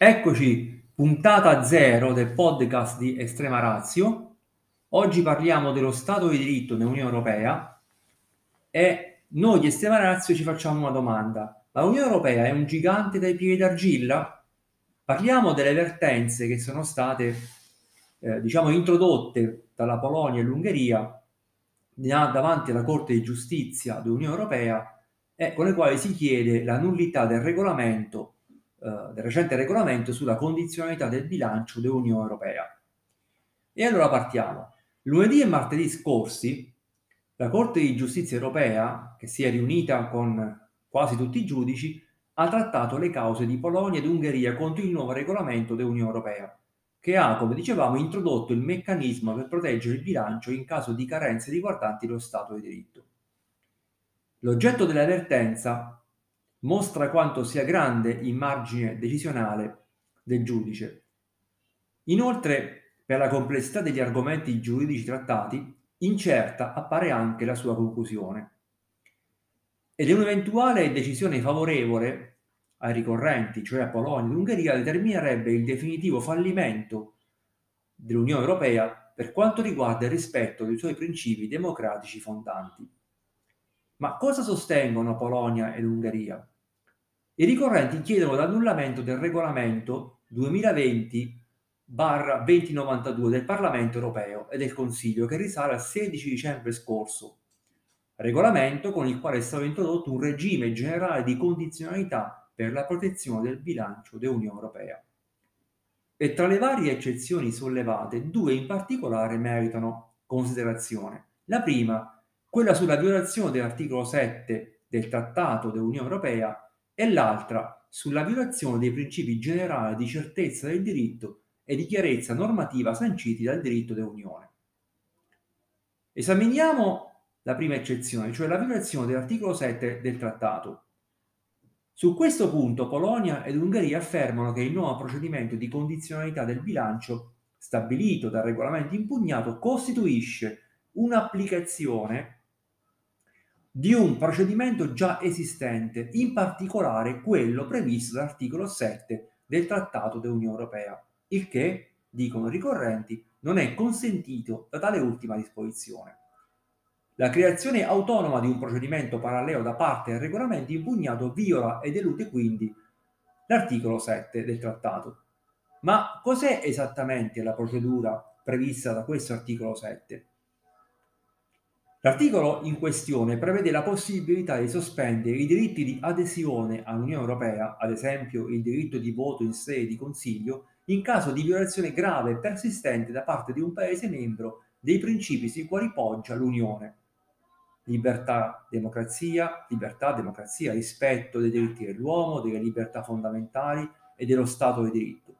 Eccoci, puntata zero del podcast di Estrema Razio. Oggi parliamo dello Stato di diritto nell'Unione Europea e noi di Estrema Razio ci facciamo una domanda. Ma l'Unione Europea è un gigante dai piedi d'argilla? Parliamo delle vertenze che sono state, eh, diciamo, introdotte dalla Polonia e l'Ungheria davanti alla Corte di Giustizia dell'Unione Europea e con le quali si chiede la nullità del regolamento eh, del recente regolamento sulla condizionalità del bilancio dell'Unione Europea. E allora partiamo. Lunedì e martedì scorsi la Corte di Giustizia Europea, che si è riunita con quasi tutti i giudici, ha trattato le cause di Polonia ed Ungheria contro il nuovo regolamento dell'Unione Europea, che ha, come dicevamo, introdotto il meccanismo per proteggere il bilancio in caso di carenze riguardanti lo Stato di diritto. L'oggetto dell'avvertenza mostra quanto sia grande il margine decisionale del giudice. Inoltre, per la complessità degli argomenti giuridici trattati, incerta appare anche la sua conclusione. Ed un'eventuale decisione favorevole ai ricorrenti, cioè a Polonia ed Ungheria, determinerebbe il definitivo fallimento dell'Unione Europea per quanto riguarda il rispetto dei suoi principi democratici fondanti. Ma cosa sostengono Polonia ed Ungheria? I ricorrenti chiedono l'annullamento del regolamento 2020-2092 del Parlamento europeo e del Consiglio che risale al 16 dicembre scorso, regolamento con il quale è stato introdotto un regime generale di condizionalità per la protezione del bilancio dell'Unione Europea. E tra le varie eccezioni sollevate, due in particolare meritano considerazione. La prima quella sulla violazione dell'articolo 7 del Trattato dell'Unione Europea e l'altra sulla violazione dei principi generali di certezza del diritto e di chiarezza normativa sanciti dal diritto dell'Unione. Esaminiamo la prima eccezione, cioè la violazione dell'articolo 7 del Trattato. Su questo punto Polonia ed Ungheria affermano che il nuovo procedimento di condizionalità del bilancio stabilito dal regolamento impugnato costituisce un'applicazione di un procedimento già esistente, in particolare quello previsto dall'articolo 7 del Trattato dell'Unione Europea, il che, dicono i ricorrenti, non è consentito da tale ultima disposizione. La creazione autonoma di un procedimento parallelo da parte del regolamento impugnato viola ed elude quindi l'articolo 7 del trattato. Ma cos'è esattamente la procedura prevista da questo articolo 7? L'articolo in questione prevede la possibilità di sospendere i diritti di adesione all'Unione Europea, ad esempio il diritto di voto in sede di Consiglio, in caso di violazione grave e persistente da parte di un Paese membro dei principi sui quali poggia l'Unione. Libertà, democrazia, libertà, democrazia, rispetto dei diritti dell'uomo, delle libertà fondamentali e dello Stato di diritto.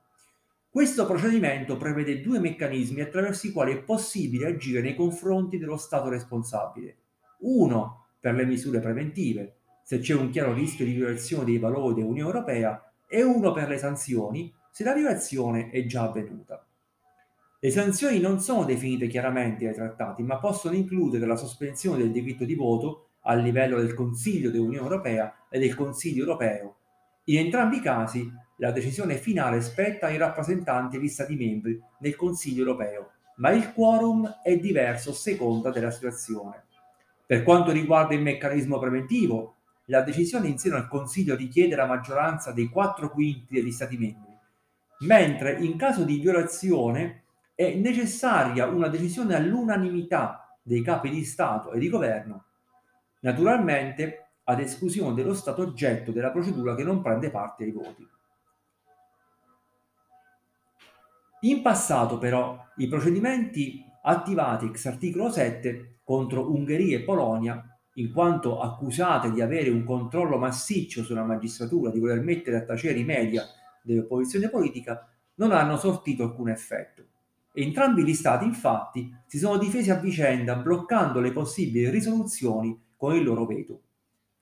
Questo procedimento prevede due meccanismi attraverso i quali è possibile agire nei confronti dello Stato responsabile. Uno per le misure preventive, se c'è un chiaro rischio di violazione dei valori dell'Unione Europea, e uno per le sanzioni, se la violazione è già avvenuta. Le sanzioni non sono definite chiaramente dai trattati, ma possono includere la sospensione del diritto di voto a livello del Consiglio dell'Unione Europea e del Consiglio europeo. In entrambi i casi la decisione finale spetta ai rappresentanti degli Stati membri nel Consiglio europeo, ma il quorum è diverso a seconda della situazione. Per quanto riguarda il meccanismo preventivo, la decisione in seno al Consiglio richiede la maggioranza dei quattro quinti degli Stati membri, mentre in caso di violazione è necessaria una decisione all'unanimità dei capi di Stato e di governo, naturalmente ad esclusione dello Stato oggetto della procedura che non prende parte ai voti. In passato però i procedimenti attivati ex articolo 7 contro Ungheria e Polonia, in quanto accusate di avere un controllo massiccio sulla magistratura, di voler mettere a tacere i media dell'opposizione politica, non hanno sortito alcun effetto. Entrambi gli stati infatti si sono difesi a vicenda bloccando le possibili risoluzioni con il loro veto.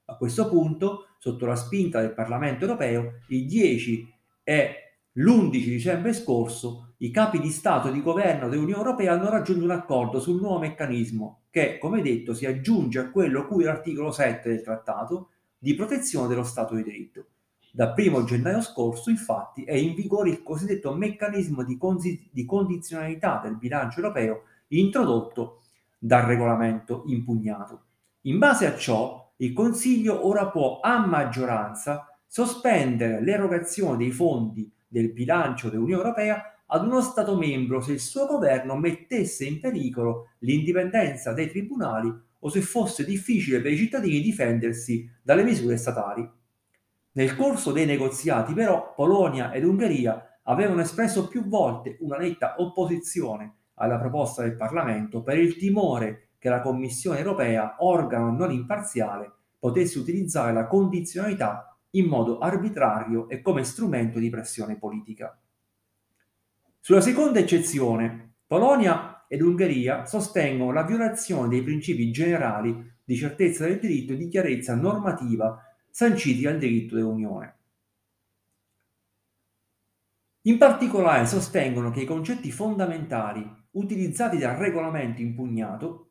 A questo punto, sotto la spinta del Parlamento europeo, il 10 e l'11 dicembre scorso i capi di Stato e di governo dell'Unione Europea hanno raggiunto un accordo sul nuovo meccanismo che, come detto, si aggiunge a quello cui l'articolo 7 del trattato di protezione dello Stato di diritto. Da 1 gennaio scorso, infatti, è in vigore il cosiddetto meccanismo di, consi- di condizionalità del bilancio europeo introdotto dal regolamento impugnato. In base a ciò, il Consiglio ora può a maggioranza sospendere l'erogazione dei fondi del bilancio dell'Unione Europea ad uno Stato membro se il suo governo mettesse in pericolo l'indipendenza dei tribunali o se fosse difficile per i cittadini difendersi dalle misure statali. Nel corso dei negoziati però Polonia ed Ungheria avevano espresso più volte una netta opposizione alla proposta del Parlamento per il timore che la Commissione europea, organo non imparziale, potesse utilizzare la condizionalità in modo arbitrario e come strumento di pressione politica. Sulla seconda eccezione, Polonia ed Ungheria sostengono la violazione dei principi generali di certezza del diritto e di chiarezza normativa sanciti dal diritto dell'Unione. In particolare sostengono che i concetti fondamentali utilizzati dal regolamento impugnato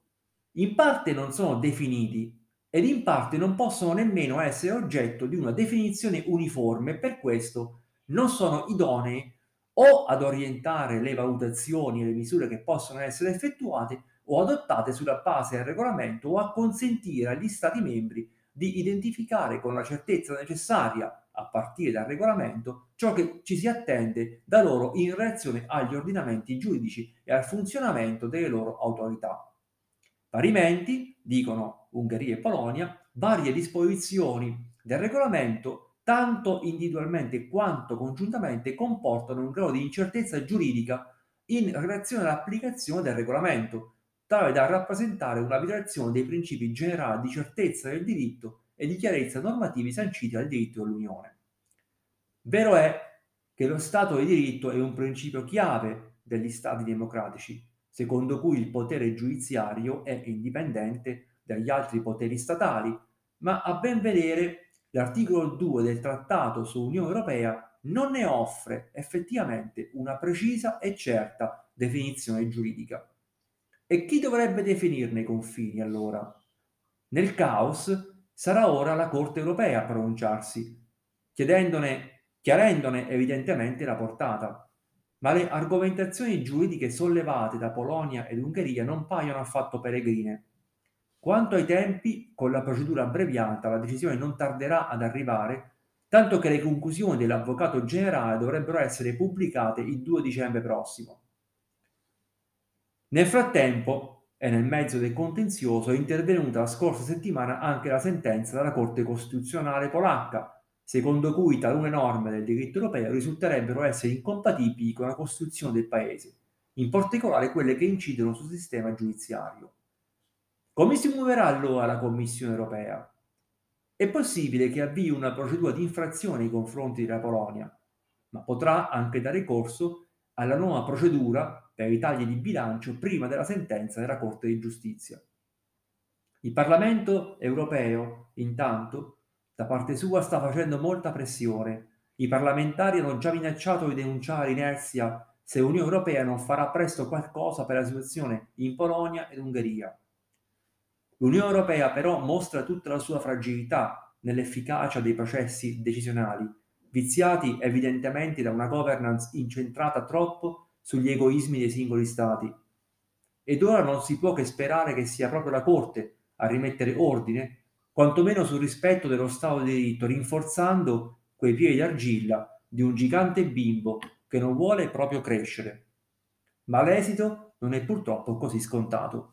in parte non sono definiti ed in parte non possono nemmeno essere oggetto di una definizione uniforme per questo non sono idonei o ad orientare le valutazioni e le misure che possono essere effettuate o adottate sulla base del regolamento o a consentire agli Stati membri di identificare con la certezza necessaria, a partire dal regolamento, ciò che ci si attende da loro in relazione agli ordinamenti giuridici e al funzionamento delle loro autorità. Parimenti, dicono Ungheria e Polonia, varie disposizioni del regolamento tanto individualmente quanto congiuntamente comportano un grado di incertezza giuridica in relazione all'applicazione del regolamento, tale da rappresentare una violazione dei principi generali di certezza del diritto e di chiarezza normativi sanciti dal diritto dell'Unione. Vero è che lo Stato di diritto è un principio chiave degli Stati democratici, secondo cui il potere giudiziario è indipendente dagli altri poteri statali, ma a ben vedere l'articolo 2 del Trattato sull'Unione Europea non ne offre effettivamente una precisa e certa definizione giuridica. E chi dovrebbe definirne i confini allora? Nel caos sarà ora la Corte europea a pronunciarsi, chiedendone, chiarendone evidentemente la portata. Ma le argomentazioni giuridiche sollevate da Polonia ed Ungheria non paiono affatto peregrine quanto ai tempi, con la procedura abbreviata la decisione non tarderà ad arrivare, tanto che le conclusioni dell'Avvocato generale dovrebbero essere pubblicate il 2 dicembre prossimo. Nel frattempo, e nel mezzo del contenzioso, è intervenuta la scorsa settimana anche la sentenza della Corte Costituzionale polacca, secondo cui talune norme del diritto europeo risulterebbero essere incompatibili con la Costituzione del Paese, in particolare quelle che incidono sul sistema giudiziario. Come si muoverà allora la Commissione europea? È possibile che avvii una procedura di infrazione nei confronti della Polonia, ma potrà anche dare corso alla nuova procedura per i tagli di bilancio prima della sentenza della Corte di Giustizia. Il Parlamento europeo, intanto, da parte sua sta facendo molta pressione. I parlamentari hanno già minacciato di denunciare l'inerzia se l'Unione Europea non farà presto qualcosa per la situazione in Polonia ed Ungheria. L'Unione Europea però mostra tutta la sua fragilità nell'efficacia dei processi decisionali, viziati evidentemente da una governance incentrata troppo sugli egoismi dei singoli Stati. Ed ora non si può che sperare che sia proprio la Corte a rimettere ordine, quantomeno sul rispetto dello Stato di diritto, rinforzando quei piedi d'argilla di un gigante bimbo che non vuole proprio crescere. Ma l'esito non è purtroppo così scontato.